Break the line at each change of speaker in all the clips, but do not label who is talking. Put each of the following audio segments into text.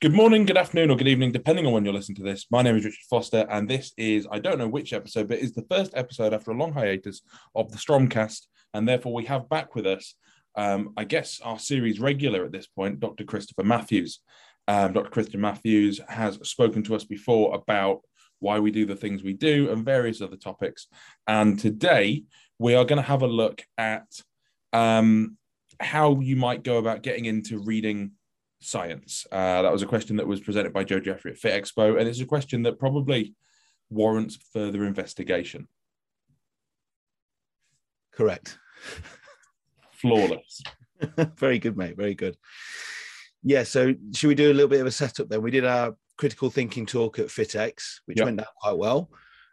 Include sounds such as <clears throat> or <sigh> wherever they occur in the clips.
Good morning, good afternoon, or good evening, depending on when you're listening to this. My name is Richard Foster, and this is, I don't know which episode, but it's the first episode after a long hiatus of the Stromcast. And therefore, we have back with us, um, I guess, our series regular at this point, Dr. Christopher Matthews. Um, Dr. Christopher Matthews has spoken to us before about why we do the things we do and various other topics. And today, we are going to have a look at um, how you might go about getting into reading science? Uh, that was a question that was presented by Joe Jeffrey at Fit Expo, and it's a question that probably warrants further investigation.
Correct.
Flawless. <laughs>
very good, mate. Very good. Yeah. So, should we do a little bit of a setup then? We did our critical thinking talk at FitX, which yep. went down quite well.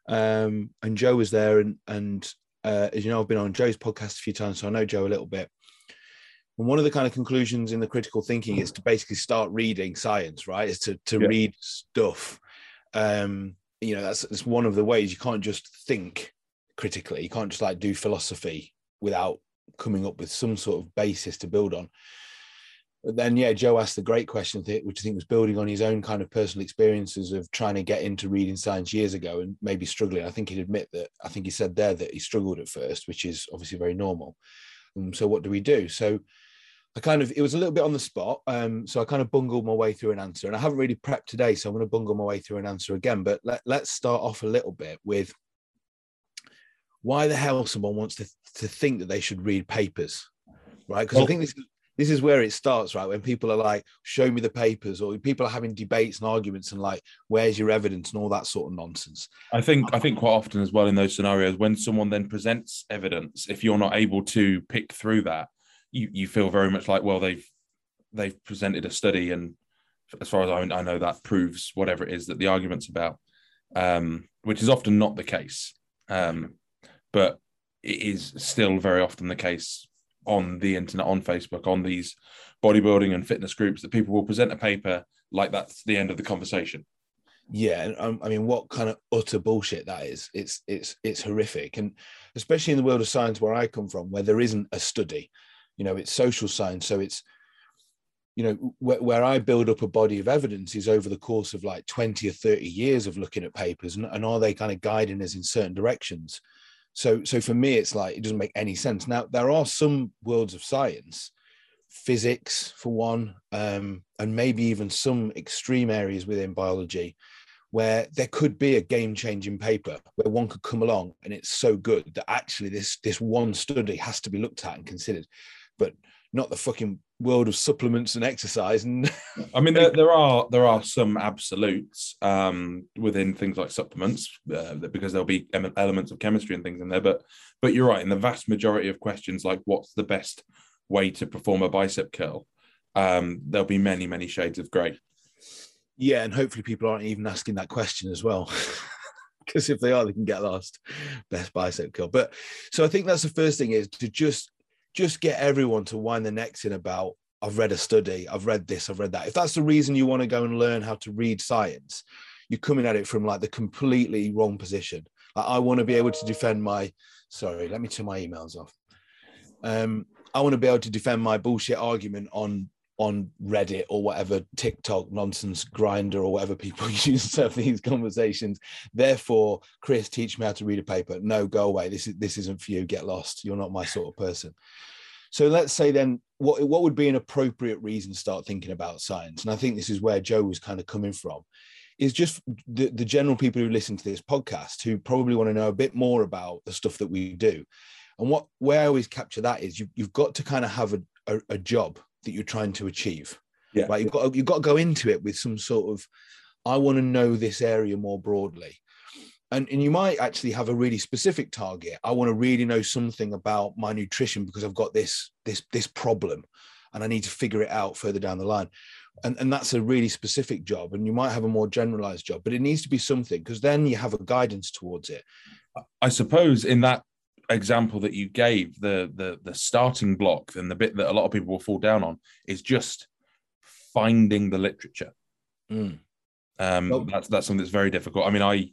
Um, and Joe was there, and and uh, as you know, I've been on Joe's podcast a few times, so I know Joe a little bit. And one of the kind of conclusions in the critical thinking is to basically start reading science, right? Is to to yeah. read stuff. Um, you know, that's that's one of the ways you can't just think critically. You can't just like do philosophy without coming up with some sort of basis to build on. But then, yeah, Joe asked the great question, which I think was building on his own kind of personal experiences of trying to get into reading science years ago and maybe struggling. I think he'd admit that. I think he said there that he struggled at first, which is obviously very normal. Um, so, what do we do? So, I kind of it was a little bit on the spot, um, so I kind of bungled my way through an answer, and I haven't really prepped today, so I'm going to bungle my way through an answer again. But let, let's start off a little bit with why the hell someone wants to to think that they should read papers, right? Because well, I think this this is where it starts, right? When people are like, "Show me the papers," or people are having debates and arguments, and like, "Where's your evidence?" and all that sort of nonsense.
I think I think quite often as well in those scenarios, when someone then presents evidence, if you're not able to pick through that you you feel very much like well they've they've presented a study and as far as I, I know that proves whatever it is that the argument's about um, which is often not the case. Um, but it is still very often the case on the internet on facebook on these bodybuilding and fitness groups that people will present a paper like that's the end of the conversation.
Yeah and um, i mean what kind of utter bullshit that is. It's it's it's horrific. And especially in the world of science where i come from where there isn't a study you know it's social science. So it's you know where, where i build up a body of evidence is over the course of like 20 or 30 years of looking at papers and, and are they kind of guiding us in certain directions? So so for me it's like it doesn't make any sense. Now there are some worlds of science physics for one um, and maybe even some extreme areas within biology where there could be a game-changing paper where one could come along and it's so good that actually this this one study has to be looked at and considered but not the fucking world of supplements and exercise. And
I mean, there, <laughs> there are there are some absolutes um, within things like supplements uh, because there'll be elements of chemistry and things in there. But but you're right. In the vast majority of questions, like what's the best way to perform a bicep curl, um, there'll be many many shades of grey.
Yeah, and hopefully people aren't even asking that question as well. <laughs> because if they are, they can get lost. Best bicep curl. But so I think that's the first thing is to just just get everyone to wind their necks in about I've read a study, I've read this, I've read that. If that's the reason you want to go and learn how to read science, you're coming at it from like the completely wrong position. Like I want to be able to defend my sorry, let me turn my emails off. Um, I want to be able to defend my bullshit argument on on Reddit or whatever TikTok nonsense grinder or whatever people <laughs> use to have these conversations. Therefore, Chris, teach me how to read a paper. No, go away. This is this isn't for you. Get lost. You're not my sort of person. So let's say then what what would be an appropriate reason to start thinking about science? And I think this is where Joe was kind of coming from. Is just the, the general people who listen to this podcast who probably want to know a bit more about the stuff that we do. And what where I always capture that is you, you've got to kind of have a, a, a job that you're trying to achieve. Yeah. Right. You've got to, you've got to go into it with some sort of, I want to know this area more broadly. And, and you might actually have a really specific target. I want to really know something about my nutrition because I've got this this this problem and I need to figure it out further down the line. And, and that's a really specific job. And you might have a more generalized job, but it needs to be something because then you have a guidance towards it.
I suppose in that example that you gave, the the the starting block and the bit that a lot of people will fall down on is just finding the literature. Mm. Um, that's that's something that's very difficult. I mean, I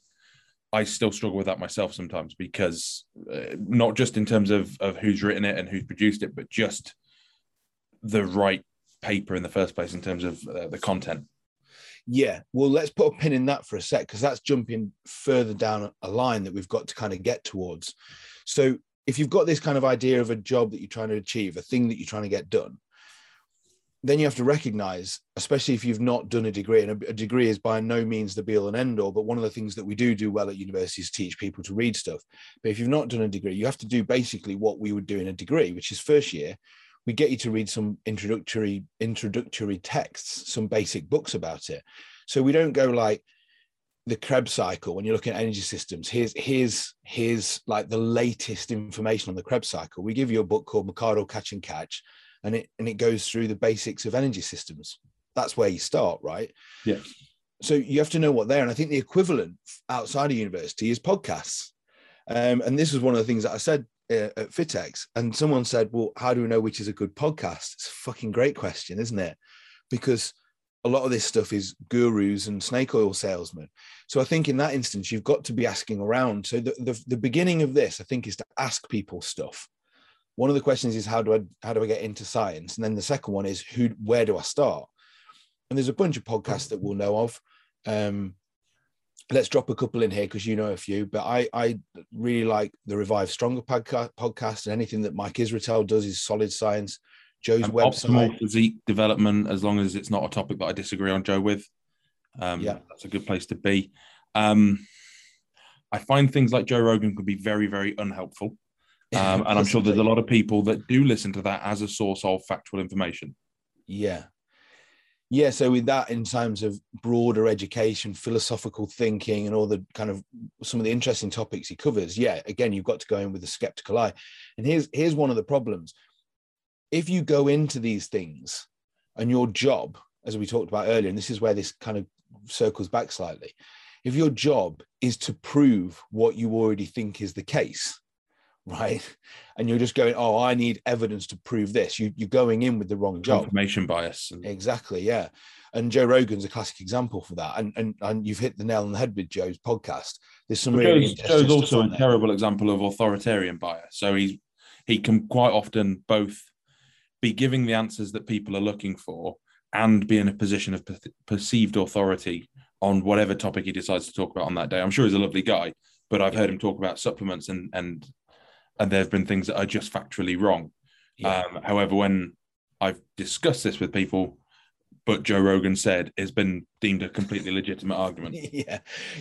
I still struggle with that myself sometimes because uh, not just in terms of of who's written it and who's produced it, but just the right paper in the first place in terms of uh, the content.
Yeah, well, let's put a pin in that for a sec because that's jumping further down a line that we've got to kind of get towards. So, if you've got this kind of idea of a job that you're trying to achieve, a thing that you're trying to get done, then you have to recognize, especially if you've not done a degree, and a, degree is by no means the be all and end all, but one of the things that we do do well at universities is teach people to read stuff. But if you've not done a degree, you have to do basically what we would do in a degree, which is first year, we get you to read some introductory introductory texts, some basic books about it. So we don't go like the Krebs cycle when you're looking at energy systems. Here's here's here's like the latest information on the Krebs cycle. We give you a book called McArdle Katch and Katch, and it and it goes through the basics of energy systems. That's where you start, right?
Yeah.
So you have to know what they're, and I think the equivalent outside of university is podcasts. Um, and this was one of the things that I said uh, at Fitex, and someone said, "Well, how do we know which is a good podcast?" It's a fucking great question, isn't it? Because a lot of this stuff is gurus and snake oil salesmen. So I think in that instance, you've got to be asking around. So the, the, the beginning of this, I think, is to ask people stuff. One of the questions is how do I how do I get into science, and then the second one is who where do I start? And there's a bunch of podcasts that we'll know of. Um, let's drop a couple in here because you know a few. But I I really like the Revive Stronger podcast, podcast and anything that Mike Israetel does is solid science. Joe's website,
optimal physique development, as long as it's not a topic that I disagree on Joe with. Um,
yeah,
that's a good place to be. Um, I find things like Joe Rogan can be very, very unhelpful. <laughs> Um, and I'm sure there's a lot of people that do listen to that as a source of factual information.
Yeah, yeah so with that in terms of broader education philosophical thinking and all the kind of some of the interesting topics he covers yeah again you've got to go in with a skeptical eye and here's here's one of the problems if you go into these things and your job as we talked about earlier and this is where this kind of circles back slightly if your job is to prove what you already think is the case right? And you're just going, oh, I need evidence to prove this. You, you're going in with the wrong job.
Confirmation bias.
And... Exactly, yeah. And Joe Rogan's a classic example for that. And, and and you've hit the nail on the head with Joe's podcast. There's some
but
really
Joe's, Joe's also a terrible example of authoritarian bias. So he's he can quite often both be giving the answers that people are looking for and be in a position of per- perceived authority on whatever topic he decides to talk about on that day. I'm sure he's a lovely guy, but I've heard him talk about supplements and and and there have been things that are just factually wrong. Yeah. Um, however, when I've discussed this with people, but Joe Rogan said it's been deemed a completely legitimate argument. <laughs>
Yeah,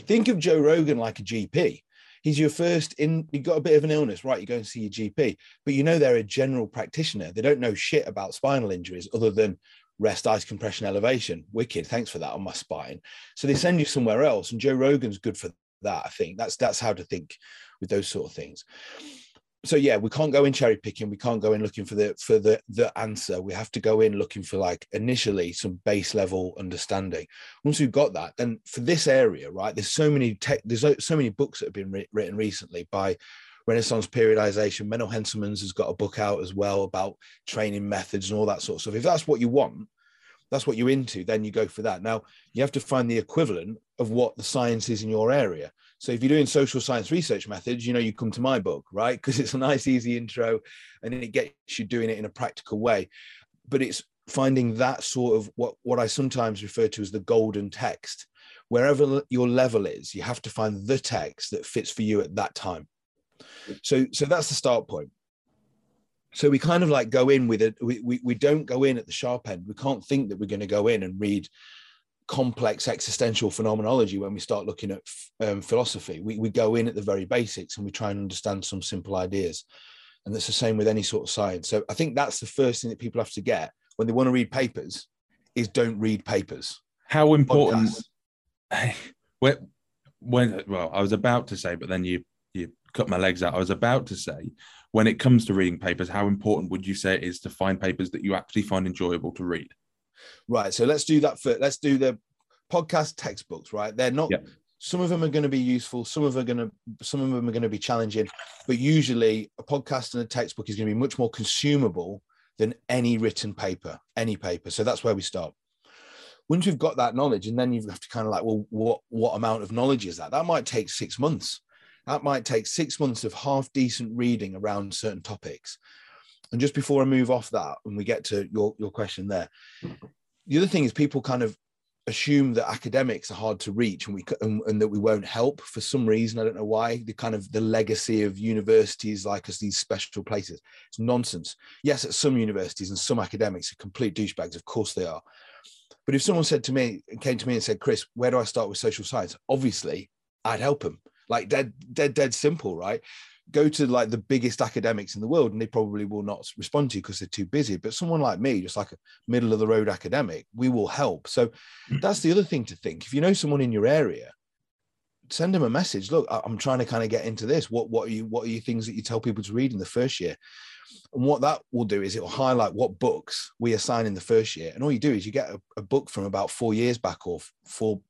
think of Joe Rogan like a GP. He's your first in. You got a bit of an illness, right? You go and see your GP, but you know they're a general practitioner. They don't know shit about spinal injuries other than rest, ice compression, elevation. Wicked, thanks for that on my spine. So they send you somewhere else, and Joe Rogan's good for that. I think that's that's how to think with those sort of things so yeah we can't go in cherry picking. We can't go in looking for the for the the answer. We have to go in looking for like initially some base level understanding. Once we've got that then for this area right there's so many tech there's so many books that have been re- written recently by renaissance periodization. Menno henselmans has got a book out as well about training methods and all that sort of stuff. If that's what you want that's what you're into then you go for that. Now you have to find the equivalent of what the science is in your area so if you're doing social science research methods, you know, you come to my book, right? Because it's a nice, easy intro and it gets you doing it in a practical way. But it's finding that sort of what, what I sometimes refer to as the golden text. Wherever your level is, you have to find the text that fits for you at that time. So, so that's the start point. So we kind of like go in with it. We, we, we don't go in at the sharp end. We can't think that we're going to go in and read complex existential phenomenology when we start looking at um, philosophy. We, we go in at the very basics and we try and understand some simple ideas. And that's the same with any sort of science. So I think that's the first thing that people have to get when they want to read papers is don't read papers.
How important <laughs> when, when well, I was about to say, but then you you cut my legs out. I was about to say, when it comes to reading papers, how important would you say it is to find papers that you actually find enjoyable to read?
Right. So let's do that for let's do the podcast textbooks, right? They're not some of them are going to be useful, some of them are going to some of them are going to be challenging, but usually a podcast and a textbook is going to be much more consumable than any written paper, any paper. So that's where we start. Once you've got that knowledge, and then you have to kind of like, well, what what amount of knowledge is that? That might take six months. That might take six months of half decent reading around certain topics. And just before I move off that, and we get to your, your question there, the other thing is people kind of assume that academics are hard to reach and we and, and, that we won't help for some reason. I don't know why. The kind of the legacy of universities like us these special places. It's nonsense. Yes at some universities and some academics are complete douchebags. Of course they are. But if someone said to me came to me and said chris where do i start with social science? Obviously i'd help them like dead dead dead simple right go to like the biggest academics in the world and they probably will not respond to you because they're too busy but someone like me just like a middle of the road academic we will help. So mm. that's the other thing to think. If you know someone in your area send them a message. Look i'm trying to kind of get into this. What what are you what are you things that you tell people to read in the first year? And what that will do is it will highlight what books we assign in the first year. And all you do is you get a, a book from about four years back or four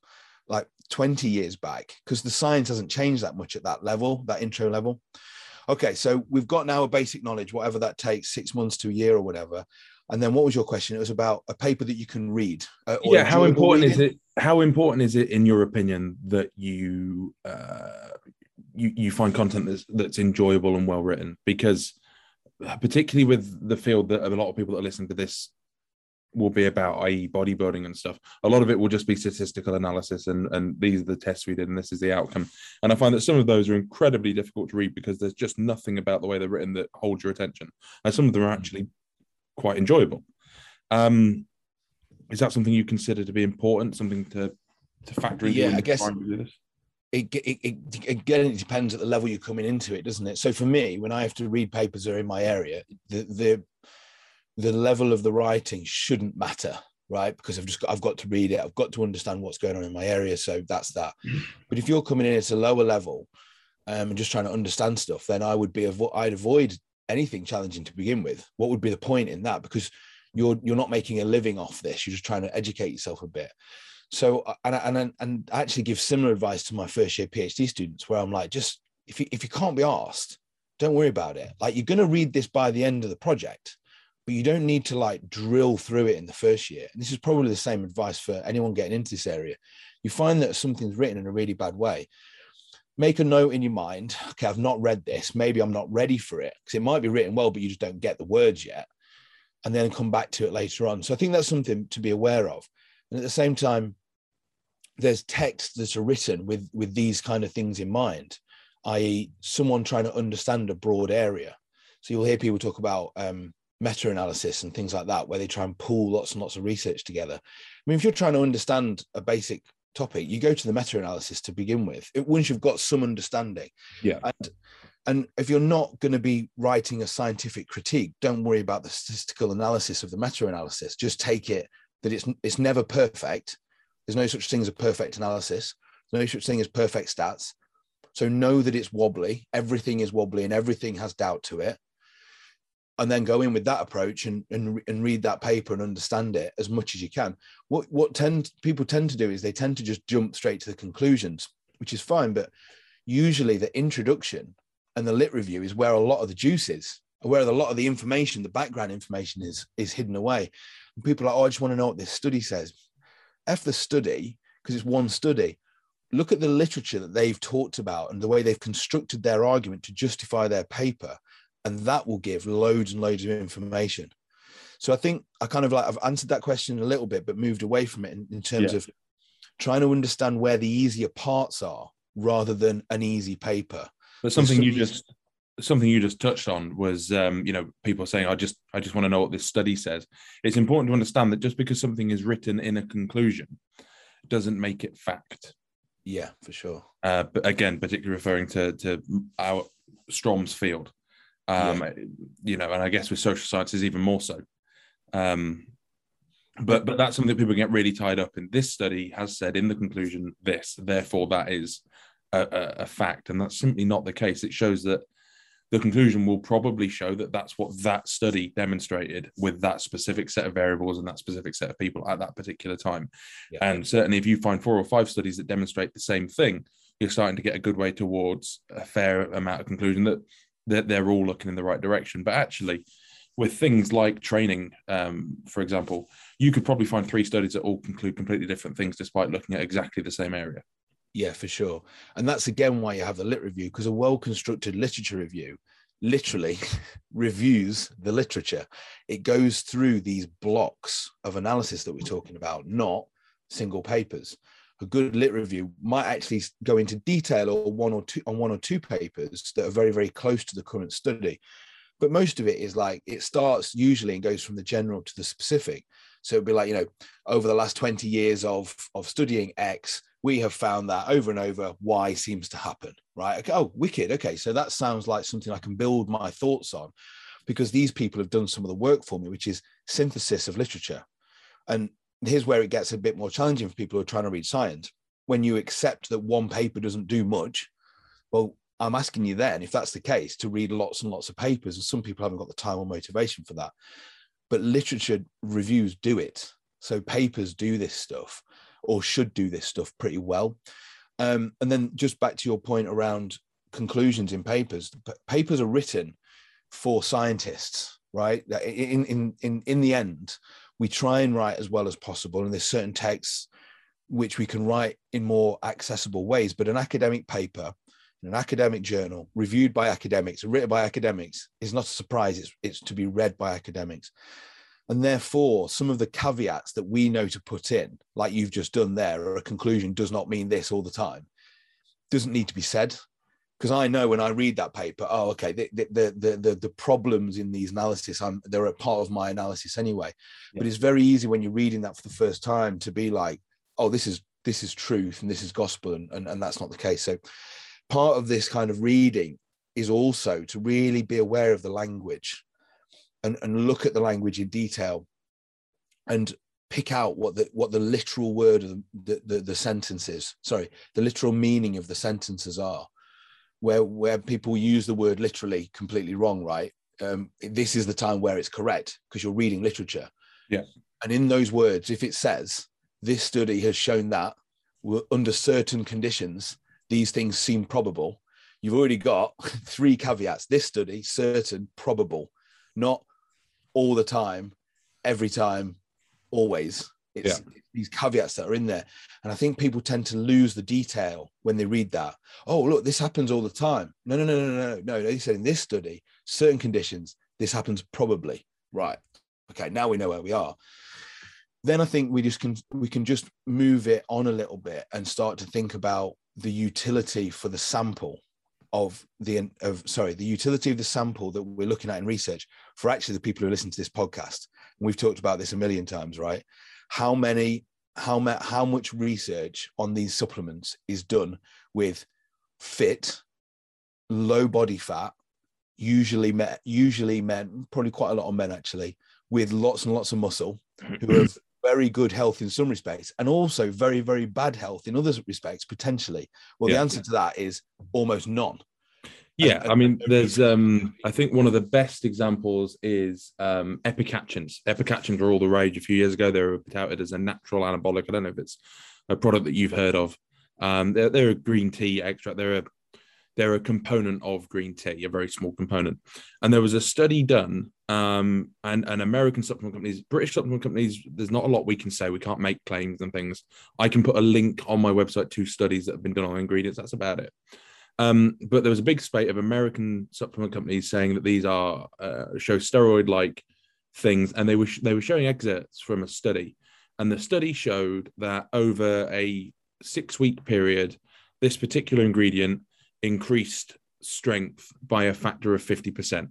like 20 years back because the science hasn't changed that much at that level, that intro level. Okay, so we've got now a basic knowledge, whatever that takes, six months to a year or whatever. And then what was your question? It was about a paper that you can read.
Uh, yeah, how important reading? is it? How important is it, in your opinion, that you uh, you you find content that's that's enjoyable and well written? Because uh, particularly with the field that a lot of people that are listening to this will be about, i.e., bodybuilding and stuff. A lot of it will just be statistical analysis, and and these are the tests we did, and this is the outcome. And I find that some of those are incredibly difficult to read because there's just nothing about the way they're written that holds your attention, and some of them are actually quite enjoyable. Um, is that something you consider to be important? Something to to factor into?
Yeah, I guess. It, it, it, again, it depends at the level you're coming into it, doesn't it? So for me, when I have to read papers that are in my area, the the the level of the writing shouldn't matter right? Because i've just got, i've got to read it. I've got to understand what's going on in my area. So that's that. Mm. but if you're coming in at a lower level um, and just trying to understand stuff then i would be avo- i'd avoid anything challenging to begin with. What would be the point in that? Because you're you're not making a living off this. You're just trying to educate yourself a bit. So uh, and and and I actually give similar advice to my first year phd students where i'm like just if you if you can't be asked don't worry about it. Like you're going to read this by the end of the project but you don't need to like drill through it in the first year. And this is probably the same advice for anyone getting into this area. You find that something's written in a really bad way. Make a note in your mind. Okay, I've not read this. Maybe I'm not ready for it because it might be written well, but you just don't get the words yet. And then come back to it later on. So I think that's something to be aware of. And at the same time, there's texts that are written with with these kind of things in mind, i.e., someone trying to understand a broad area. So you'll hear people talk about um, meta-analysis and things like that where they try and pull lots and lots of research together. I mean if you're trying to understand a basic topic you go to the meta-analysis to begin with it, once you've got some understanding.
Yeah.
And and if you're not going to be writing a scientific critique don't worry about the statistical analysis of the meta-analysis. Just take it that it's it's never perfect. There's no such thing as a perfect analysis. There's no such thing as perfect stats. So know that it's wobbly. Everything is wobbly and everything has doubt to it and then go in with that approach and, and and read that paper and understand it as much as you can. What what tend people tend to do is they tend to just jump straight to the conclusions, which is fine. But usually the introduction and the lit review is where a lot of the juice is, where a lot of the information, the background information is is hidden away. And people are like, oh, I just want to know what this study says. F the study because it's one study. Look at the literature that they've talked about and the way they've constructed their argument to justify their paper and that will give loads and loads of information. So i think i kind of like i've answered that question a little bit but moved away from it in, in terms yeah. of trying to understand where the easier parts are rather than an easy paper.
But something you just something you just touched on was um, you know people saying i just i just want to know what this study says. It's important to understand that just because something is written in a conclusion doesn't make it fact.
Yeah for sure.
Uh, but again particularly referring to to our strom's field um, yeah. You know, and I guess with social sciences even more so. Um, but but that's something that people get really tied up in. This study has said in the conclusion this, therefore that is a, a, a fact, and that's simply not the case. It shows that the conclusion will probably show that that's what that study demonstrated with that specific set of variables and that specific set of people at that particular time. Yeah. And certainly, if you find four or five studies that demonstrate the same thing, you're starting to get a good way towards a fair amount of conclusion that they're, they're all looking in the right direction. But actually, with things like training, um, for example, you could probably find three studies that all conclude completely different things despite looking at exactly the same area.
Yeah, for sure. And that's again why you have the lit review, because a well constructed literature review literally <laughs> reviews the literature. It goes through these blocks of analysis that we're talking about, not single papers. A good lit review might actually go into detail or one or two on one or two papers that are very, very close to the current study. But most of it is like it starts usually and goes from the general to the specific. So it'd be like, you know, over the last 20 years of, of studying X, we have found that over and over, Y seems to happen, right? Okay, oh, wicked. Okay, so that sounds like something I can build my thoughts on because these people have done some of the work for me, which is synthesis of literature. And here's where it gets a bit more challenging for people who are trying to read science. When you accept that one paper doesn't do much, well, I'm asking you then, if that's the case, to read lots and lots of papers. And some people haven't got the time or motivation for that. But literature reviews do it. So papers do this stuff or should do this stuff pretty well. Um, and then just back to your point around conclusions in papers, papers are written for scientists, right? In, in, in, in the end, we try and write as well as possible. And there's certain texts which we can write in more accessible ways. But an academic paper, an academic journal, reviewed by academics, written by academics, is not a surprise. It's, it's to be read by academics. And therefore, some of the caveats that we know to put in, like you've just done there, or a conclusion does not mean this all the time, doesn't need to be said because I know when I read that paper, oh, okay, the the the the, the problems in these analysis, I'm they're a part of my analysis anyway. Yeah. But it's very easy when you're reading that for the first time to be like, oh, this is this is truth and this is gospel, and and, and that's not the case. So part of this kind of reading is also to really be aware of the language and, and look at the language in detail and pick out what the what the literal word of the, the, the, the sentences sorry the literal meaning of the sentences are where where people use the word literally completely wrong, right? Um, this is the time where it's correct because you're reading literature.
Yeah.
And in those words, if it says this study has shown that under certain conditions, these things seem probable, you've already got <laughs> three caveats. This study, certain, probable, not all the time, every time, always. It's yeah. these caveats that are in there. And I think people tend to lose the detail when they read that. Oh, look, this happens all the time. No, no, no, no, no, no. They said in this study, certain conditions, this happens probably. Right. Okay, now we know where we are. Then I think we just can we can just move it on a little bit and start to think about the utility for the sample of the of sorry the utility of the sample that we're looking at in research for actually the people who listen to this podcast and we've talked about this a million times right how many how much how much research on these supplements is done with fit low body fat usually men usually men probably quite a lot of men actually with lots and lots of muscle who have <clears throat> very good health in some respects and also very very bad health in other respects potentially well yeah. the answer to that is almost none
yeah, I mean, <laughs> there's um, I think one of the best examples is um, epicatechins. Epicatechins were all the rage a few years ago. They were touted as a natural anabolic. I don't know if it's a product that you've heard of. Um, they're, they're a green tea extract. They're a they're a component of green tea, a very small component. And there was a study done, um, and, and American supplement companies, British supplement companies, there's not a lot we can say. We can't make claims and things. I can put a link on my website to studies that have been done on ingredients. That's about it. Um, but there was a big spate of American supplement companies saying that these are uh, show steroid-like things, and they were sh- they were showing excerpts from a study, and the study showed that over a six-week period, this particular ingredient increased strength by a factor of fifty percent,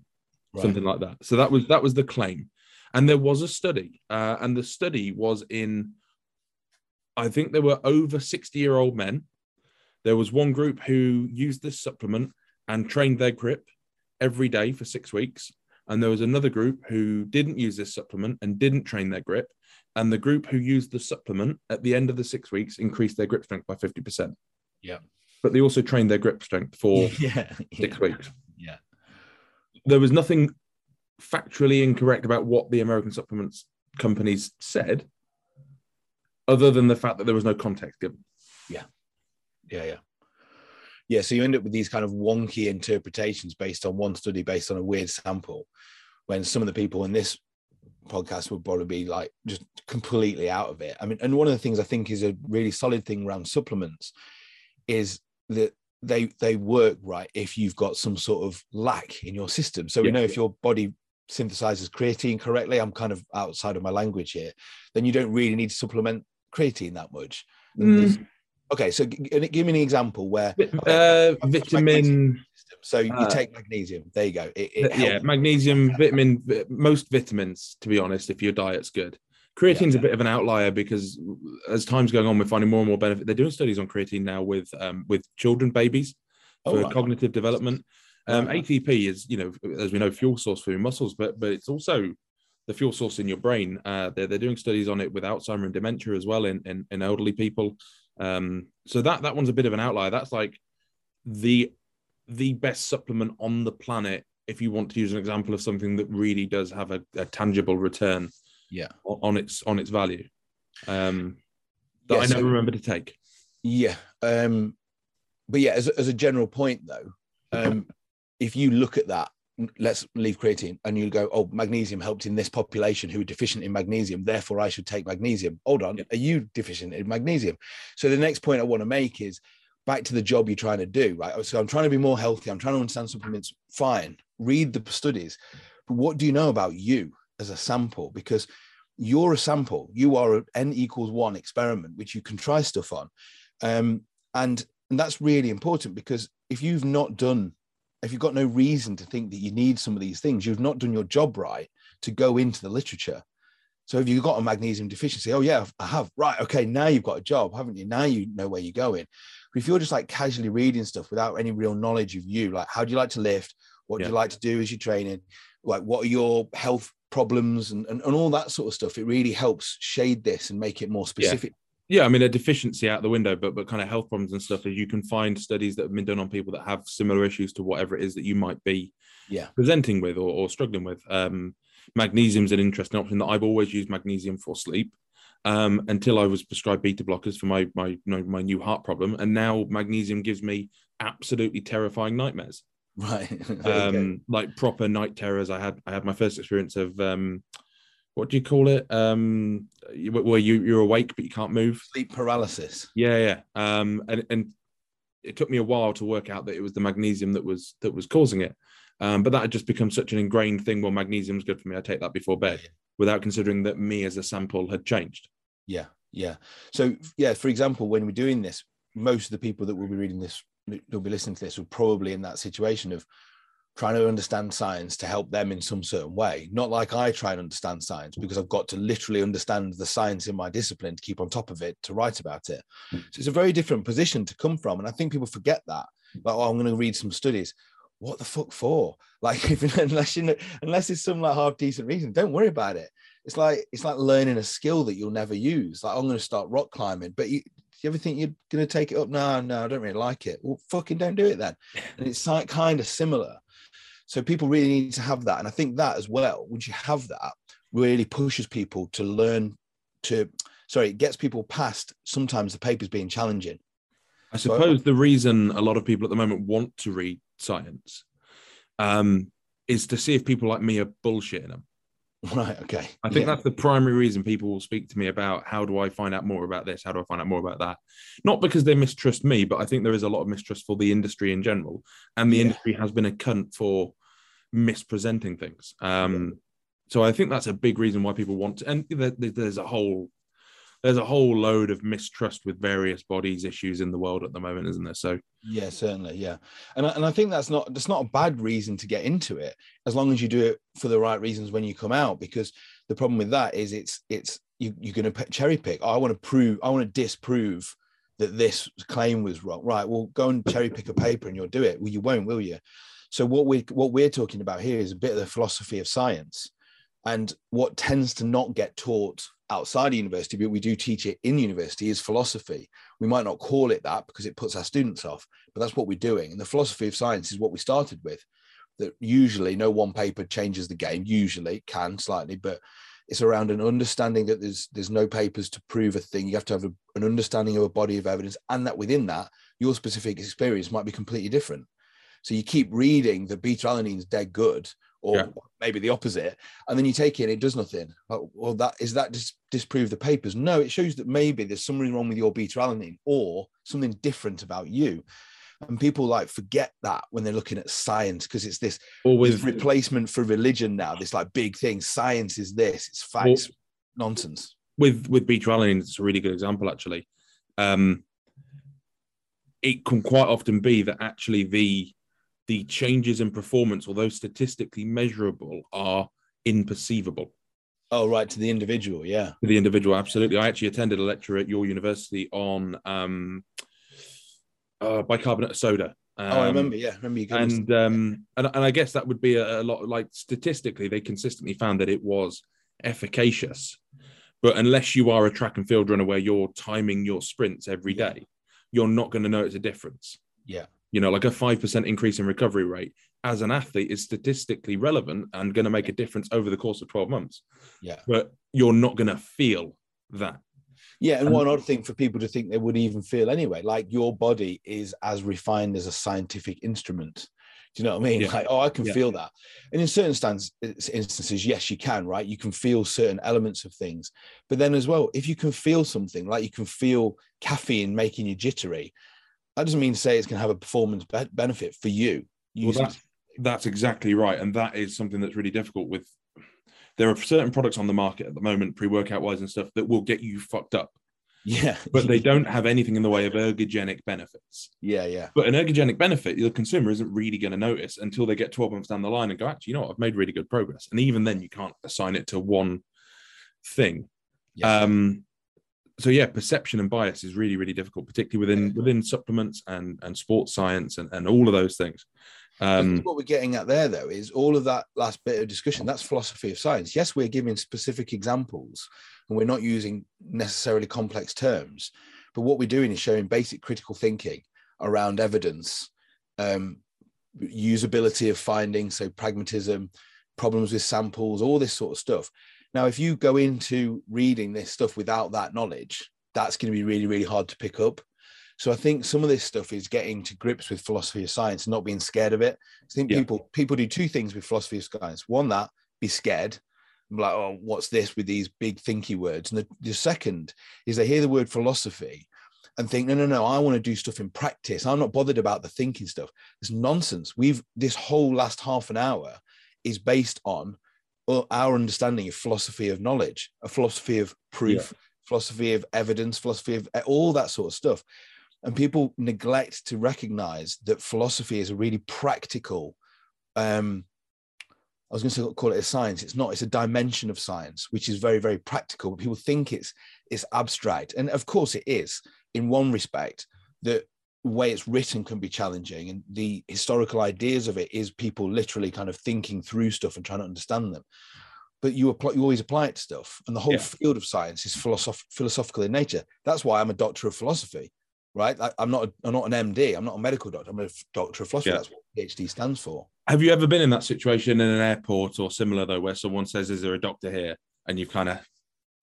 right. something like that. So that was that was the claim, and there was a study, uh, and the study was in, I think there were over sixty-year-old men there was one group who used this supplement and trained their grip every day for six weeks. And there was another group who didn't use this supplement and didn't train their grip. And the group who used the supplement at the end of the six weeks increased their grip strength by 50%.
Yeah.
But they also trained their grip strength for <laughs>
yeah,
six
yeah,
weeks.
Yeah.
There was nothing factually incorrect about what the American supplements companies said, other than the fact that there was no context given.
Yeah yeah, yeah. Yeah, so you end up with these kind of wonky interpretations based on one study, based on a weird sample, when some of the people in this podcast would probably be like just completely out of it. I mean, and one of the things I think is a really solid thing around supplements is that they they work right if you've got some sort of lack in your system. So we know if your body synthesizes creatine correctly, I'm kind of outside of my language here, then you don't really need to supplement creatine that much.
Mm.
Okay, so g- give me an example where
Uh, vitamin.
so you
Uh,
take magnesium. There you go. It, it
yeah, magnesium, vitamin, most vitamins, to be honest, if your diet's good. Creatine's a bit of an outlier because as time's going on, we're finding more and more benefit. They're doing studies on creatine now with um, with children, babies,
Oh,
for
right.
cognitive development. Um,
Right.
ATP is, you know, as we know, fuel source for your muscles, but but it's also the fuel source in your brain. Uh, they're, they're doing studies on it with Alzheimer and dementia as well in, in, in elderly people. Um, so that that one's a bit of an outlier. That's like the the best supplement on the planet if you want to use an example of something that really does have a, a tangible return
Yeah.
on its on its value. Um, that
Yeah,
I
so-
never remember to take.
Yeah. Um, but yeah, as as a general point though, um, if you look at that, let's leave creatine, and you go, oh, magnesium helped in this population who are deficient in magnesium, therefore I should take magnesium. Hold on, are you deficient in magnesium? So the next point I want to make is back to the job you're trying to do, right? So I'm trying to be more healthy. I'm trying to understand supplements. Fine, read the studies, but what do you know about you as a sample? Because you're a sample. You are an n equals one experiment, which you can try stuff on, um, and and that's really important because if you've not done, if you've got no reason to think that you need some of these things, you've not done your job right to go into the literature. So if you've got a magnesium deficiency, oh yeah, I have. Right, okay, now you've got a job, haven't you? Now you know where you're going. But if you're just like casually reading stuff without any real knowledge of you, like how do you like to lift? What do you like to do as you're training? Like what are your health problems and, and, and all that sort of stuff? It really helps shade this and make it more specific.
Yeah, I mean a deficiency out the window, but but kind of health problems and stuff. Is you can find studies that have been done on people that have similar issues to whatever it is that you might be
Yeah.
presenting with or, or struggling with. Um, magnesium's an interesting option that I've always used magnesium for sleep um, until I was prescribed beta blockers for my my my my new heart problem, and now magnesium gives me absolutely terrifying nightmares.
Right. <laughs>
Um, like proper night terrors. I had I had my first experience of um, what do you call it? Um, where you you're awake but you can't move.
Sleep paralysis.
Yeah, yeah. Um, and and it took me a while to work out that it was the magnesium that was that was causing it. Um, but that had just become such an ingrained thing. Well, magnesium's good for me. I take that before bed, without considering that me as a sample had changed.
Yeah, yeah. So yeah, for example, when we're doing this, most of the people that will be reading this, will be listening to this, will probably in that situation of trying to understand science to help them in some certain way. Not like I try and understand science because I've got to literally understand the science in my discipline to keep on top of it to write about it. Hmm. So it's a very different position to come from, and I think people forget that. Like, oh, I'm going to read some studies. What the fuck for? <laughs> Like, if unless you know, unless it's some like half decent reason, don't worry about it it's like it's like learning a skill that you'll never use. Like I'm going to start rock climbing, but you, do you ever think you're going to take it up? No, no, I don't really like it. Well, fucking don't do it then. <laughs> And it's like kind of similar. So people really need to have that, and I think that as well. Once you have that, really pushes people to learn to. Sorry, it gets people past sometimes the papers being challenging.
I suppose the reason a lot of people at the moment want to read science um, is to see if people like me are bullshitting them. <laughs>
Right. Okay.
I think
Yeah.
that's the primary reason people will speak to me about how do I find out more about this? How do I find out more about that? Not because they mistrust me, but I think there is a lot of mistrust for the industry in general. And the
Yeah.
industry has been a cunt for mispresenting things. Um, so I think that's a big reason why people want to, and there, there- there's a whole there's a whole load of mistrust with various bodies issues in the world at the moment, isn't there? So
Yeah, certainly. Yeah, and I, and I think that's not that's not a bad reason to get into it as long as you do it for the right reasons when you come out. Because the problem with that is it's it's you, you're going to cherry pick. I want to prove. I want to disprove that this claim was wrong. Right. Well, go and cherry pick a paper and you'll do it. Well, you won't, will you? So what we what we're talking about here is a bit of the philosophy of science, and what tends to not get taught outside of university, but we do teach it in university, is philosophy. We might not call it that because it puts our students off, but that's what we're doing. And the philosophy of science is what we started with. That usually no one paper changes the game. Usually can slightly, but it's around an understanding that there's there's no papers to prove a thing. You have to have a, an understanding of a body of evidence, and that within that, your specific experience might be completely different. So you keep reading the beta alanine's dead good, or
Yeah.
maybe the opposite, and then you take it and it does nothing. Like, well, that is that dis- disprove the papers? No, it shows that maybe there's something wrong with your beta alanine or something different about you. And people like forget that when they're looking at science because it's this,
or
this replacement for religion now. This like big thing. Science is this. It's facts. Nonsense.
with with beta alanine, it's a really good example actually. Um, it can quite often be that actually the the changes in performance, although statistically measurable, are imperceivable.
Oh, right, to the individual, yeah.
To the individual, absolutely. I actually attended a lecture at your university on um, uh, bicarbonate of soda. Um,
oh, I remember. Yeah, I remember you.
And, um, and and I guess that would be a, a lot like statistically, they consistently found that it was efficacious. But unless you are a track and field runner where you're timing your sprints every day, you're not going to notice a difference.
Yeah.
You know, like a 5% increase in recovery rate as an athlete is statistically relevant and going to make a difference over the course of 12 months.
Yeah.
But you're not going to feel that.
Yeah, and one odd thing for people to think they would even feel anyway, like your body is as refined as a scientific instrument. Do you know what I mean? Yeah. Like, oh, I can yeah. feel that. And in certain stance, instances, yes, you can, right? You can feel certain elements of things. But then as well, if you can feel something, like you can feel caffeine making you jittery, that doesn't mean to say it's going to have a performance be- benefit for you.
Well, that's, that's exactly right. And that is something that's really difficult with. There are certain products on the market at the moment, pre workout wise and stuff, that will get you fucked up
yeah.
But they don't have anything in the way of ergogenic benefits.
Yeah, yeah.
But an ergogenic benefit, the consumer isn't really going to notice until they get 12 months down the line and go, actually, you know what, I've made really good progress. And even then, you can't assign it to one thing. Yeah. Um, so yeah, perception and bias is really, really difficult, particularly within within supplements and and sports science and, and all of those things.
Um, what we're getting at there, though, is all of that last bit of discussion. That's philosophy of science. Yes, we're giving specific examples, and we're not using necessarily complex terms. But what we're doing is showing basic critical thinking around evidence, um, usability of findings, so pragmatism, problems with samples, all this sort of stuff. Now, if you go into reading this stuff without that knowledge, that's going to be really, really hard to pick up. So I think some of this stuff is getting to grips with philosophy of science, and not being scared of it. I think yeah. people people do two things with philosophy of science. One, that be scared, I'm like, oh, what's this with these big thinky words? And the, the second is they hear the word philosophy and think, no, no, no, I want to do stuff in practice. I'm not bothered about the thinking stuff. It's nonsense. We've this whole last half an hour is based on our understanding of philosophy of knowledge, a philosophy of proof, yeah. philosophy of evidence, philosophy of all that sort of stuff. And people neglect to recognize that philosophy is a really practical, um, I was going to call it a science. It's not. It's a dimension of science, which is very, very practical. But people think it's it's abstract, and of course it is. In one respect, the way it's written can be challenging, and the historical ideas of it is people literally kind of thinking through stuff and trying to understand them. But you apply, you always apply it to stuff, and the whole yeah. field of science is philosoph- philosophical in nature. That's why I'm a doctor of philosophy right? I, am not. A, I'm not an MD. I'm not a medical doctor. I'm a doctor of philosophy. Yeah. That's what PhD stands for.
Have you ever been in that situation in an airport or similar though, where someone says, "Is there a doctor here?" and you've kind of,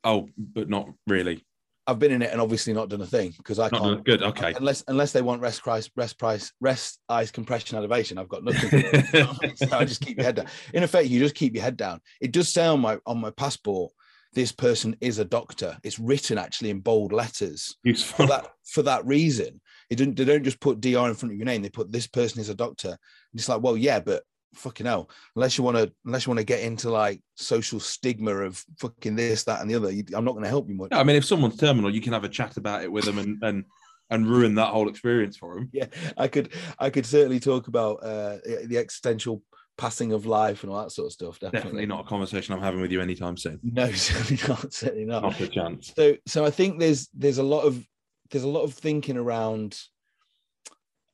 oh, but not really.
I've been in it and obviously not done a thing because I not can't.
Good, okay.
Unless unless they want rest price, rest price, rest eyes compression elevation, I've got nothing. <laughs> <laughs> so I just keep your head down. In effect, you just keep your head down. It does say on my on my passport this person is a doctor. It's written actually in bold letters.
Useful.
For that, for that reason. It didn't, they don't just put DR in front of your name. They put this person is a doctor. And it's like, well, yeah, but fucking hell, unless you want to, unless you want to get into like social stigma of fucking this, that, and the other, you, I'm not going to help you much.
I mean, if someone's terminal, you can have a chat about it with them and and and ruin that whole experience for them.
Yeah, I could, I could certainly talk about uh, the existential passing of life and all that sort of stuff. Definitely.
definitely. not a conversation I'm having with you anytime soon.
No, <laughs> certainly not. Certainly not.
Not a chance.
So, so I think there's there's a lot of there's a lot of thinking around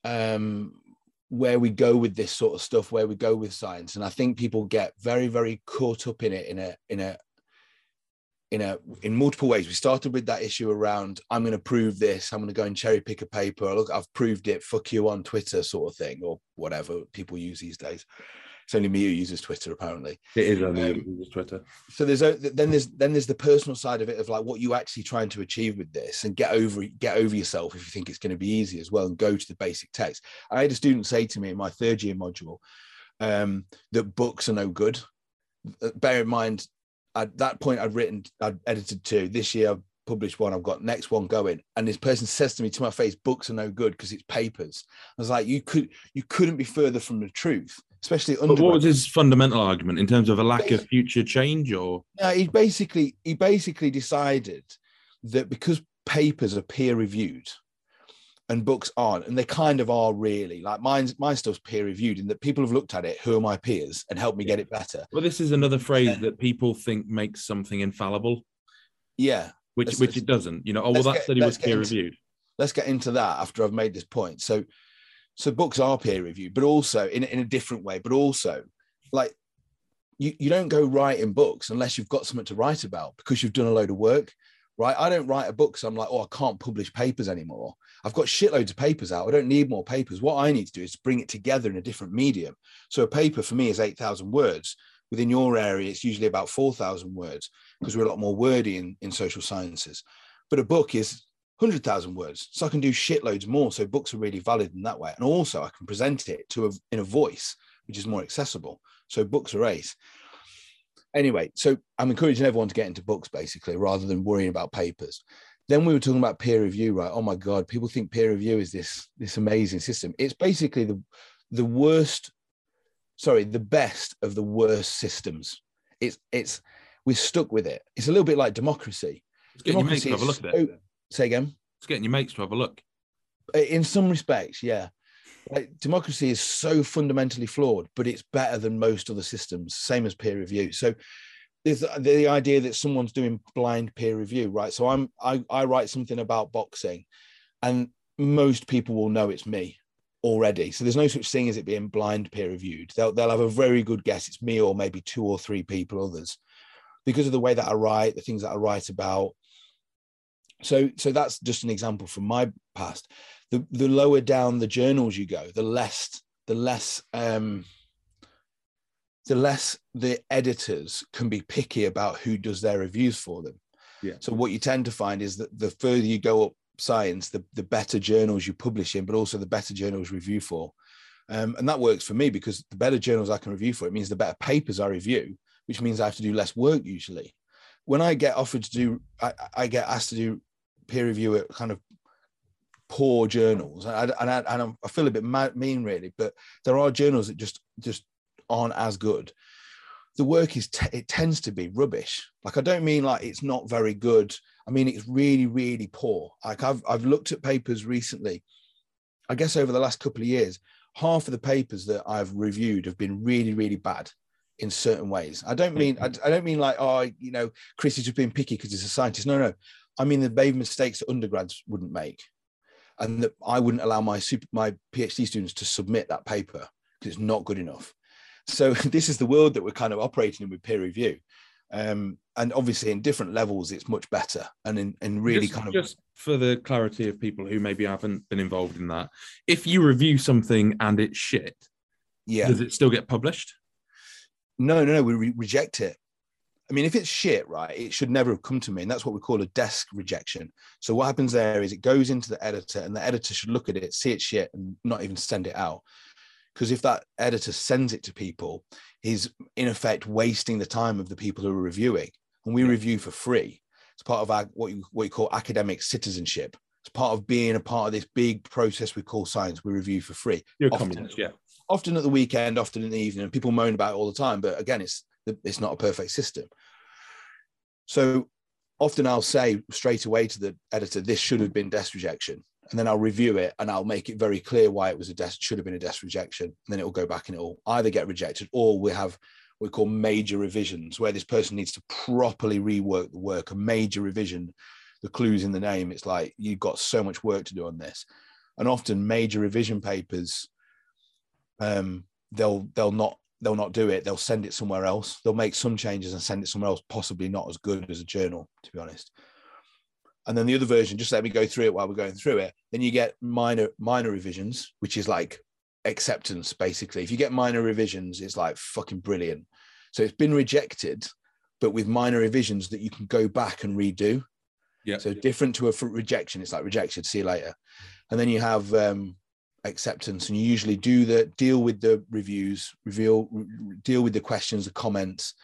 um, where we go with this sort of stuff, where we go with science, and I think people get very very caught up in it in a in a in a in multiple ways. We started with that issue around I'm going to prove this. I'm going to go and cherry pick a paper. Look, I've proved it. Fuck you on Twitter, sort of thing, or whatever people use these days. It's only me who uses Twitter, apparently.
It is only um, uses Twitter.
So there's a, then there's then there's the personal side of it of like what you actually trying to achieve with this, and get over get over yourself if you think it's going to be easy as well, and go to the basic text. I had a student say to me in my third year module um, that books are no good. Uh, bear in mind, at that point, I'd written, I'd edited two. This year, I've published one. I've got next one going, and this person says to me to my face, "Books are no good because it's papers." I was like, "You could, you couldn't be further from the truth." Especially
But what was his fundamental argument in terms of a lack of future change, or
No, he basically he basically decided that because papers are peer reviewed and books aren't, and they kind of are really like mine's my stuff's peer reviewed in that people have looked at it, who are my peers, and helped me get it better.
well, this is another phrase that people think makes something infallible,
Yeah,
which
Let's-
which
let's-
it doesn't. You know, oh well, that
get-
study was peer reviewed.
let's get into that after I've made this point. So, so books are peer reviewed, but also in, in a different way, but also like you, you don't go writing books unless you've got something to write about because you've done a load of work, right? I don't write a book. So I'm like, oh, I can't publish papers anymore. I've got shitloads of papers out. I don't need more papers. What I need to do is bring it together in a different medium. So a paper for me is 8,000 words. Within your area, it's usually about 4,000 words because we're a lot more wordy in, in social sciences. But a book is 100,000 words. So I can do shitloads more. So books are really valid in that way. And also I can present it to a, in a voice, which is more accessible. So books are ace. Anyway, so I'm encouraging everyone to get into books basically rather than worrying about papers. Then we were talking about peer review, right? Oh my God, people think peer review is this, this amazing system. It's basically the, the worst, sorry, the best of the worst systems. It's, it's, we're stuck with it. It's a little bit like democracy.
It's getting your mates to have a
Democracy
look at
is
it.
Say again.
It's getting your mates to have a look.
in some respects, yeah. Like democracy is so fundamentally flawed, but it's better than most other systems, same as peer review. So there's the, the idea that someone's doing blind peer review, right? So I'm I, I write something about boxing, and most people will know it's me already. So there's no such thing as it being blind peer reviewed. They'll they'll have a very good guess it's me or maybe two or three people others, because of the way that I write, the things that I write about. So so that's just an example from my past the the lower down the journals you go, the less the less um the less the editors can be picky about who does their reviews for them.
Yeah.
So what you tend to find is that the further you go up science, the, the better journals you publish in, but also the better journals review for. Um, and that works for me because the better journals I can review for, it means the better papers I review, which means I have to do less work usually. When I get offered to do, I, I get asked to do peer review at kind of poor journals, and I, and I, and I'm- feel a bit mad, mean really, but there are journals that just just aren't as good. The work is t- it tends to be rubbish. Like I don't mean like it's not very good. I mean it's really really poor. Like I've I've looked at papers recently. I guess over the last couple of years, half of the papers that I've reviewed have been really really bad in certain ways. I don't mean I, I don't mean like oh you know Chris is just being picky because he's a scientist. No no, I mean they've made mistakes that undergrads wouldn't make, and that I wouldn't allow my super my PhD students to submit that paper because it's not good enough. So <laughs> this is the world that we're kind of operating in with peer review, um, and obviously in different levels it's much better, and in, in really
just,
kind of
just for the clarity of people who maybe haven't been involved in that, if you review something and it's shit,
yeah.
does it still get published?
No, no, no, we re- reject it. I mean, if it's shit, right, it should never have come to me. And that's what we call a desk rejection. So what happens there is it goes into the editor and the editor should look at it, see it's shit and not even send it out. Because if that editor sends it to people, he's in effect wasting the time of the people who are reviewing. And we
Yeah.
review for free. It's part of our what you, what you call academic citizenship. It's part of being a part of this big process we call science. We review for free
You're
Often.
communist, yeah.
often at the weekend, often in the evening, and people moan about it all the time. But again, it's it's not a perfect system. So often I'll say straight away to the editor, this should have been desk rejection. And then I'll review it and I'll make it very clear why it was a desk, should have been a desk rejection. And then it will go back and it will either get rejected or we have what we call major revisions, where this person needs to properly rework the work, a major revision. The clues in the name, it's like you've got so much work to do on this. And often major revision papers um, they'll they'll not they'll not do it. They'll send it somewhere else. They'll make some changes and send it somewhere else, possibly not as good as a journal, to be honest. And then the other version, just let me go through it while we're going through it. Then you get minor minor revisions, which is like acceptance, basically. If you get minor revisions, it's like fucking brilliant. So it's been rejected, but with minor revisions that you can go back and redo.
Yeah.
So different to a rejection, it's like rejected. See you later. And then you have um, acceptance, and you usually do the deal with the reviews, reveal, re- deal with the questions, the comments,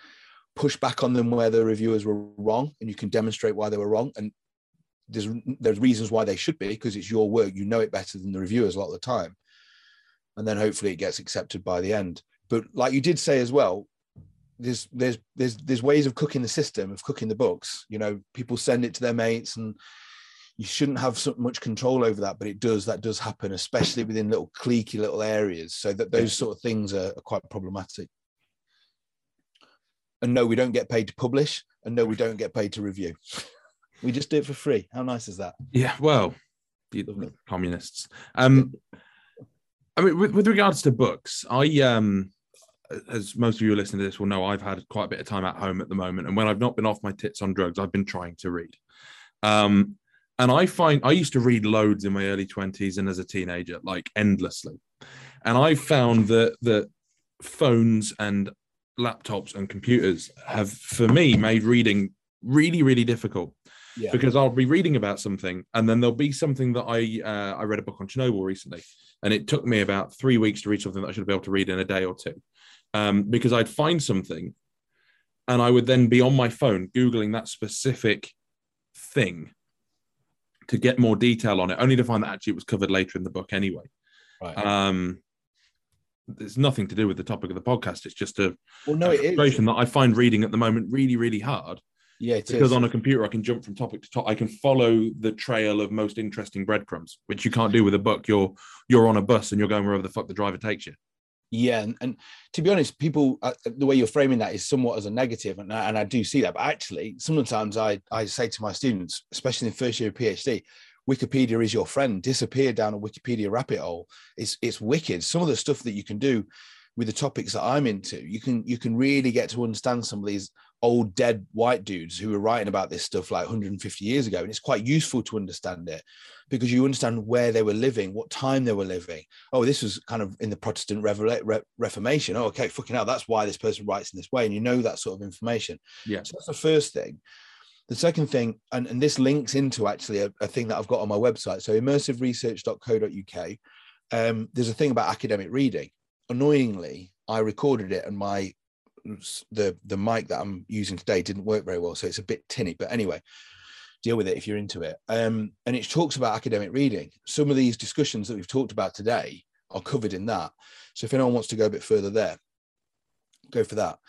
push back on them where the reviewers were wrong, and you can demonstrate why they were wrong. And there's there's reasons why they should be because it's your work. You know it better than the reviewers a lot of the time. And then hopefully it gets accepted by the end. but like you did say as well, there's there's there's there's ways of cooking the system of cooking the books. You know, people send it to their mates, and you shouldn't have so much control over that, but it does. That does happen, especially within little cliquey little areas. So that those sort of things are, are quite problematic. And no, we don't get paid to publish, and no, we don't get paid to review. <laughs> we just do it for free. How nice is that?
Yeah, well, communists. Um, I mean, with, with regards to books, I um, as most of you listening to this will know, I've had quite a bit of time at home at the moment, and when I've not been off my tits on drugs, I've been trying to read. Um, and I find I used to read loads in my early twenties and as a teenager, like endlessly. And I found that that phones and laptops and computers have, for me, made reading really, really difficult. Yeah. Because I'll be reading about something, and then there'll be something that I uh, I read a book on Chernobyl recently, and it took me about three weeks to read something that I should be able to read in a day or two, um, because I'd find something, and I would then be on my phone googling that specific thing to get more detail on it, only to find that actually it was covered later in the book anyway. Right. Um, there's nothing to do with the topic of the podcast. It's just a,
well, no, a
frustration that I find reading at the moment really, really hard.
Yeah,
because is. on a computer I can jump from topic to topic. I can follow the trail of most interesting breadcrumbs, which you can't do with a book. You're you're on a bus and you're going wherever the fuck the driver takes you.
Yeah, and, and to be honest, people uh, the way you're framing that is somewhat as a negative, and I, and I do see that. But actually, sometimes I I say to my students, especially in first year of PhD, Wikipedia is your friend. Disappear down a Wikipedia rabbit hole. It's it's wicked. Some of the stuff that you can do with the topics that I'm into, you can you can really get to understand some of these old dead white dudes who were writing about this stuff like 150 years ago, and it's quite useful to understand it because you understand where they were living, what time they were living. Oh, this was kind of in the Protestant Reformation. Oh, okay, fucking hell, that's why this person writes in this way, and you know that sort of information.
Yeah,
so that's the first thing. The second thing, and, and this links into actually a, a thing that I've got on my website, so immersiveresearch.co.uk. Um, there's a thing about academic reading. Annoyingly, I recorded it, and my the the mic that I'm using today didn't work very well, so it's a bit tinny. But anyway, deal with it if you're into it. Um, and it talks about academic reading. Some of these discussions that we've talked about today are covered in that. So if anyone wants to go a bit further there, go for that.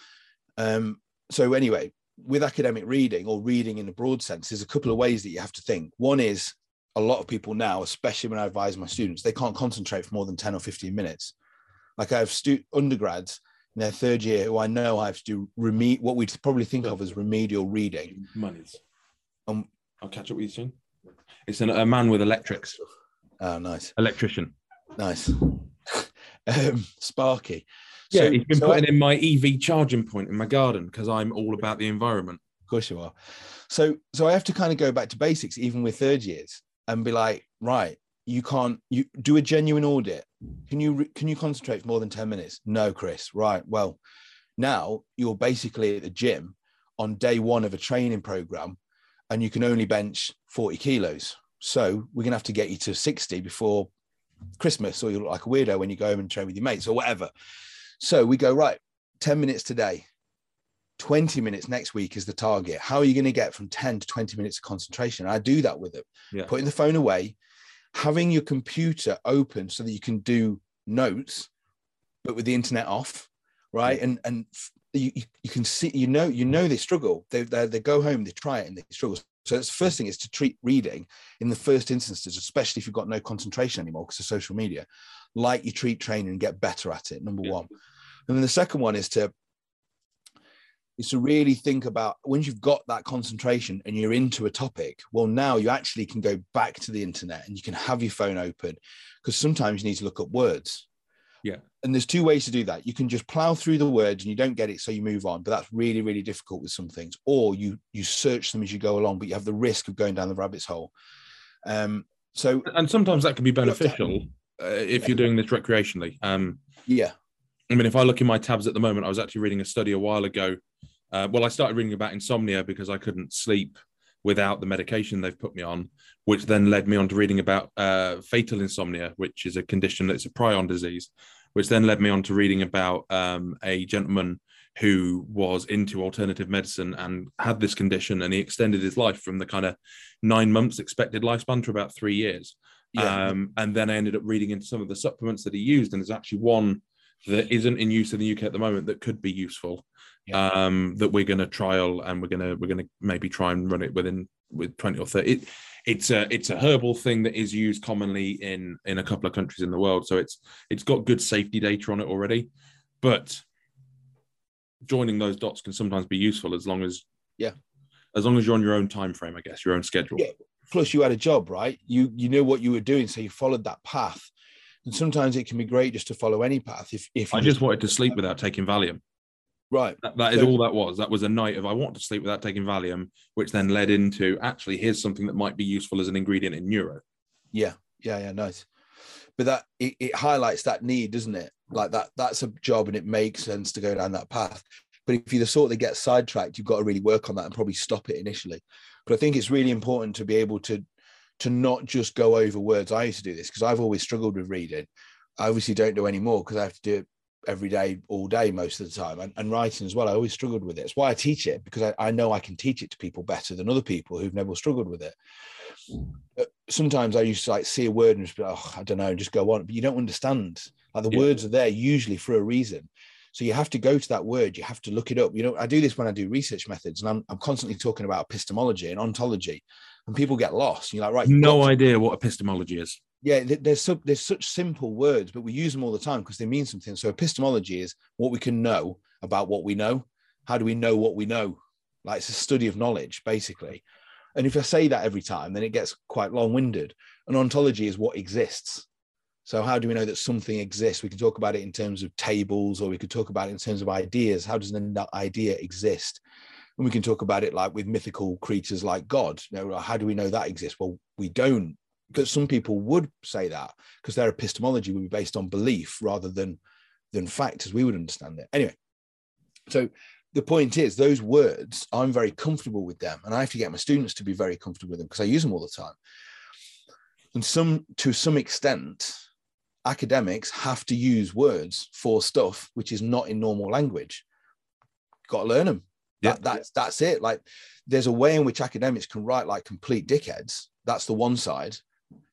Um, so anyway, with academic reading or reading in a broad sense, there's a couple of ways that you have to think. One is a lot of people now, especially when I advise my students, they can't concentrate for more than 10 or 15 minutes. Like I have stu- undergrads in their third year who I know I have to do remed- what we'd probably think of as remedial reading.
Monies. Um, I'll catch up with you soon. It's an, a man with electrics.
Oh, nice.
Electrician.
Nice. <laughs> um, Sparky.
Yeah, so, he's been so putting I, in my EV charging point in my garden because I'm all about the environment.
Of course you are. So so I have to kind of go back to basics, even with third years, and be like, right, you can't you do a genuine audit. Can you can you concentrate for more than 10 minutes? No, Chris. Right. Well, now you're basically at the gym on day one of a training program and you can only bench 40 kilos. So we're gonna have to get you to 60 before Christmas, or you look like a weirdo when you go home and train with your mates or whatever. So we go, right, 10 minutes today, 20 minutes next week is the target. How are you going to get from 10 to 20 minutes of concentration? I do that with them, yeah. putting the phone away, having your computer open so that you can do notes, but with the internet off, right? Yeah. And and you, you can see, you know, you know they struggle. They, they, they go home, they try it, and they struggle. So the first thing is to treat reading in the first instances, especially if you've got no concentration anymore because of social media, like you treat training and get better at it. Number yeah. one, and then the second one is to is to really think about once you've got that concentration and you're into a topic, well, now you actually can go back to the internet and you can have your phone open because sometimes you need to look up words.
Yeah.
And there's two ways to do that. You can just plow through the words and you don't get it, so you move on. But that's really, really difficult with some things. Or you you search them as you go along, but you have the risk of going down the rabbit's hole. Um, so
and sometimes that can be beneficial uh, if you're doing this recreationally. Um,
yeah.
I mean, if I look in my tabs at the moment, I was actually reading a study a while ago. Uh, well, I started reading about insomnia because I couldn't sleep without the medication they've put me on, which then led me on to reading about uh, fatal insomnia, which is a condition that's a prion disease, which then led me on to reading about um, a gentleman who was into alternative medicine and had this condition, and he extended his life from the kind of nine months expected lifespan to about three years. Yeah. Um, and then I ended up reading into some of the supplements that he used, and there's actually one that isn't in use in the UK at the moment that could be useful.
Yeah.
Um, that we're going to trial and we're going to we're going to maybe try and run it within with 20 or 30 it, it's a it's a herbal thing that is used commonly in in a couple of countries in the world. So it's it's got good safety data on it already. But joining those dots can sometimes be useful as long as
Yeah.
as long as you're on your own time frame i guess your own schedule.
Yeah. plus you had a job right? You you knew what you were doing so you followed that path. And sometimes it can be great just to follow any path if if
i just wanted to sleep without taking valium
right.
That, that is
So-
all that was. That was a night of i want to sleep without taking valium which then led into actually here's something that might be useful as an ingredient in neuro.
Yeah. Yeah yeah nice. But that it, it highlights that need doesn't it? Like that that's a job and it makes sense to go down that path. But if you're the sort that gets sidetracked you've got to really work on that and probably stop it initially. But i think it's really important to be able to to not just go over words. I used to do this because i've always struggled with reading. I obviously don't do anymore because i have to do it every day all day most of the time and, and writing as well i always struggled with it. It's why i teach it because I, I know i can teach it to people better than other people who've never struggled with it. But sometimes i used to like see a word and just be oh, i don't know and just go on but you don't understand. Like the
Yeah.
words are there usually for a reason. So you have to go to that word you have to look it up. You know i do this when i do research methods and i'm, I'm constantly talking about epistemology and ontology and people get lost you're like right
no idea what epistemology is
yeah th- there's so, there's such simple words but we use them all the time because they mean something. So epistemology is what we can know about what we know. How do we know what we know? Like it's a study of knowledge basically. And if i say that every time then it gets quite long-winded. And ontology is what exists. So how do we know that something exists? We can talk about it in terms of tables or we could talk about it in terms of ideas. How does an idea exist? And we can talk about it like with mythical creatures like god. You know how do we know that exists? Well we don't but some people would say that because their epistemology would be based on belief rather than than fact as we would understand it. Anyway so the point is those words i'm very comfortable with them and i have to get my students to be very comfortable with them because i use them all the time. And some to some extent academics have to use words for stuff which is not in normal language. Got to learn them
Yeah.
that, that's that's it. Like there's a way in which academics can write like complete dickheads. That's the one side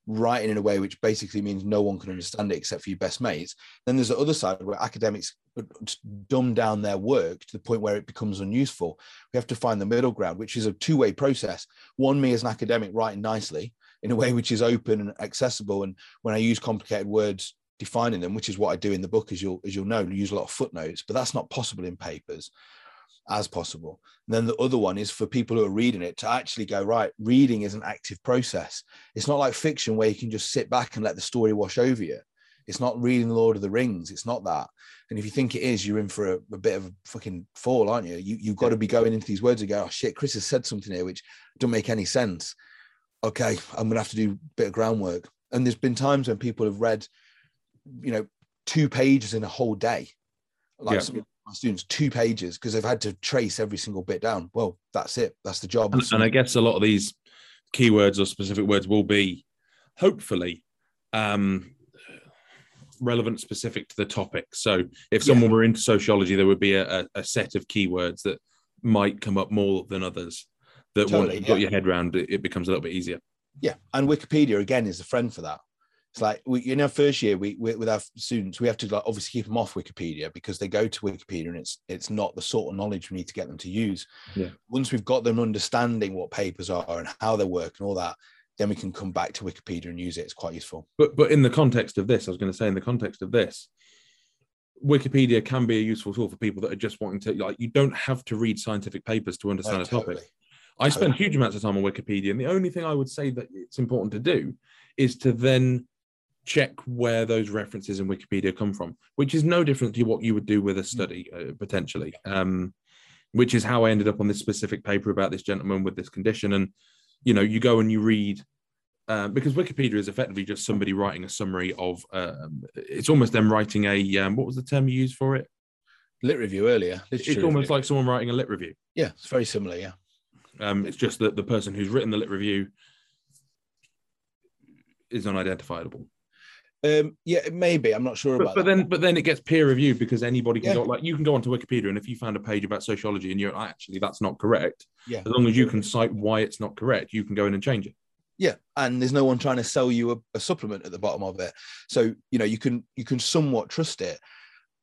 writing in a way which basically means no one can understand it except for your best mates then there's the other side where academics dumb down their work to the point where it becomes unuseful. We have to find the middle ground which is a two-way process. One me as an academic writing nicely in a way which is open and accessible and when i use complicated words defining them which is what i do in the book as you'll as you'll know use a lot of footnotes but that's not possible in papers as possible. And then the other one is for people who are reading it to actually go, right, reading is an active process. It's not like fiction where you can just sit back and let the story wash over you. It's not reading Lord of the Rings. It's not that. And if you think it is, you're in for a, a bit of a fucking fall, aren't you? you you've got to be going into these words and go, oh shit, Chris has said something here which don't make any sense. Okay, I'm gonna have to do a bit of groundwork. And there's been times when people have read, you know, two pages in a whole day. Like
Yeah.
some of my students, two pages because they've had to trace every single bit down. Well, that's it. That's the job.
and, and I guess a lot of these keywords or specific words will be hopefully um, relevant specific to the topic. So if
Yeah.
someone were into sociology, there would be a, a, set of keywords that might come up more than others. That once you've got your head around, it, it becomes a little bit easier.
Yeah, and Wikipedia again is a friend for that. It's like we in our first year, we, we with our students, we have to like obviously keep them off Wikipedia because they go to Wikipedia and it's it's not the sort of knowledge we need to get them to use.
Yeah.
Once we've got them understanding what papers are and how they work and all that, then we can come back to Wikipedia and use it. It's quite useful.
But but in the context of this, I was going to say in the context of this, Wikipedia can be a useful tool for people that are just wanting to like. You don't have to read scientific papers to understand
Uh,
a topic. I spend huge amounts of time on Wikipedia, and the only thing I would say that it's important to do is to then check where those references in Wikipedia come from, which is no different to what you would do with a study uh, potentially. Um, which is how I ended up on this specific paper about this gentleman with this condition, and you know, you go and you read. Um, because Wikipedia is effectively just somebody writing a summary of. Um, it's almost them writing a. Um, what was the term you used for it?
Lit review earlier.
It's almost
review.
like someone writing a lit review.
yeah, it's very similar. Yeah.
Um, it's just that the person who's written the lit review is unidentifiable.
Um, yeah, it may be. I'm not sure
But,
about
but
that.
then, but then it gets peer reviewed because anybody can
Yeah.
go. Like you can go onto Wikipedia, and if you found a page about sociology and you're like, actually that's not correct,
yeah.
as long as you can cite why it's not correct, you can go in and change it.
Yeah, and there's no one trying to sell you a, a supplement at the bottom of it, so you know you can you can somewhat trust it.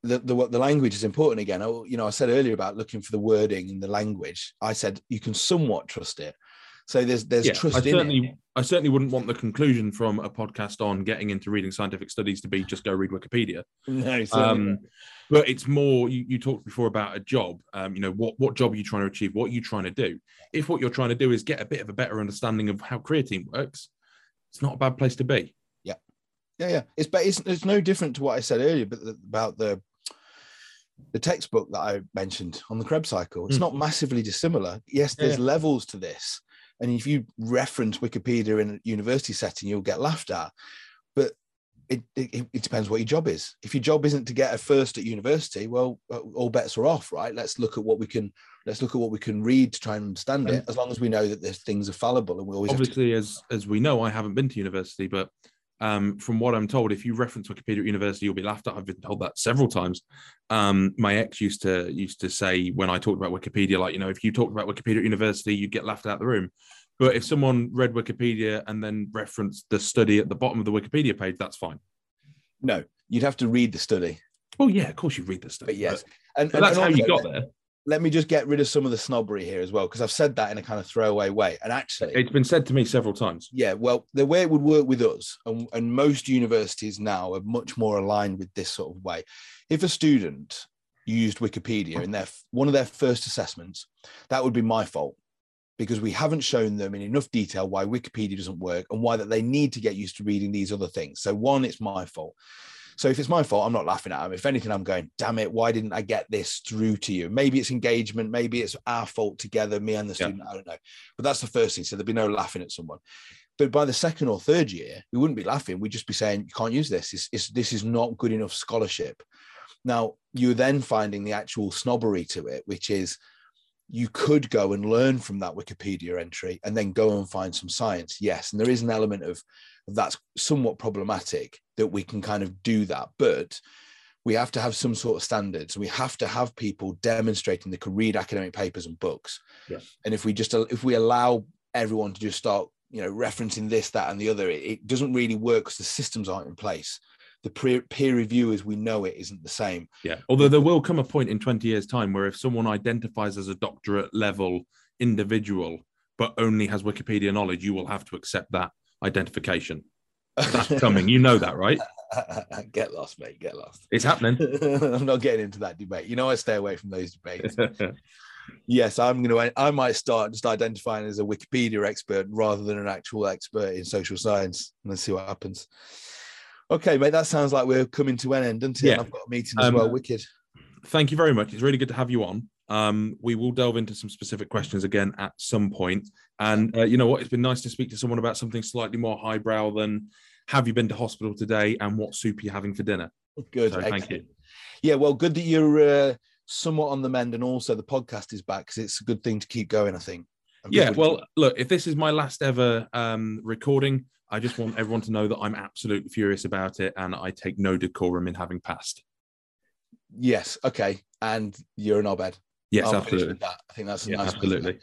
the, the the language is important again. I, you know, I said earlier about looking for the wording in the language. I said you can somewhat trust it. So there's there's
Yeah,
trust
I
in
certainly,
it.
I certainly wouldn't want the conclusion from a podcast on getting into reading scientific studies to be just go read Wikipedia. <laughs>
No,
Um, but it's more. You, you talked before about a job. Um, you know, what what job are you trying to achieve? What are you trying to do? If what you're trying to do is get a bit of a better understanding of how creatine works, it's not a bad place to be.
yeah, yeah. Yeah. It's but it's, it's no different to what I said earlier, but the, about the the textbook that I mentioned on the Krebs cycle. It's
Mm.
not massively dissimilar. Yes, there's levels to this, and if you reference Wikipedia in a university setting, you'll get laughed at. But it, it, it depends what your job is. If your job isn't to get a first at university, well, uh, all bets are off, right? Let's look at what we can let's look at what we can read to try and understand it. As long as we know that there's things are fallible, and we always have to
Obviously, as as we know, I haven't been to university, but um, from what I'm told, if you reference Wikipedia at university, you'll be laughed at. I've been told that several times. Um, my ex used to used to say when I talked about Wikipedia, like you know, if you talked about Wikipedia at university, you'd get laughed out of the room. But if someone read Wikipedia and then referenced the study at the bottom of the Wikipedia page, that's fine.
no. You'd have to read the study.
Well, yeah, of course you read the study.
But yes,
but,
and,
but that's
and
how you got there.
Let me just get rid of some of the snobbery here as well, because I've said that in a kind of throwaway way. And actually,
It's been said to me several times.
yeah, well, the way it would work with us, and, and most universities now are much more aligned with this sort of way. If a student used Wikipedia in their one of their first assessments, that would be my fault because we haven't shown them in enough detail why Wikipedia doesn't work and why that they need to get used to reading these other things. So one, it's my fault. So if it's my fault, I'm not laughing at them. If anything, I'm going, damn it, why didn't I get this through to you? Maybe it's engagement, maybe it's our fault together, me and the
Yeah.
student. I don't know. But that's the first thing. So there'd be no laughing at someone. But by the second or third year, we wouldn't be laughing. We'd just be saying, you can't use this. It's, it's, this is not good enough scholarship. Now, you're then finding the actual snobbery to it, which is you could go and learn from that Wikipedia entry and then go and find some science. Yes. And there is an element of that's somewhat problematic that we can kind of do that. But we have to have some sort of standards. We have to have people demonstrating they can read academic papers and books.
Yes.
And if we just if we allow everyone to just start, you know, referencing this, that, and the other, it, it doesn't really work because the systems aren't in place. The peer, peer review as we know it isn't the same.
Yeah. Although there will come a point in 20 years' time where if someone identifies as a doctorate level individual, but only has Wikipedia knowledge, you will have to accept that identification. That's <laughs> coming. You know that, right? <laughs>
get lost, mate. Get lost.
It's happening. <laughs>
I'm not getting into that debate. You know, I stay away from those debates. yes, I'm going to. I might start just identifying as a Wikipedia expert rather than an actual expert in social science, and let's see what happens. Okay, mate. That sounds like we're coming to an end, doesn't it?
Yeah.
And I've got a meeting as
Um,
well. Wicked.
Thank you very much. It's really good to have you on. Um, we will delve into some specific questions again at some point. And uh, you know what? It's been nice to speak to someone about something slightly more highbrow than have you been to hospital today and what soup are you're having for dinner.
Good.
So thank you.
Yeah. Well, good that you're uh, somewhat on the mend, and also the podcast is back because it's a good thing to keep going. I think. And
Yeah, well, look, if this is my last ever um, recording, I just want everyone to know that I'm absolutely furious about it and I take no decorum in having passed.
Yes. Okay. And you're an obed.
Yes,
I'll
absolutely.
that. I think that's a
Yeah,
nice
absolutely.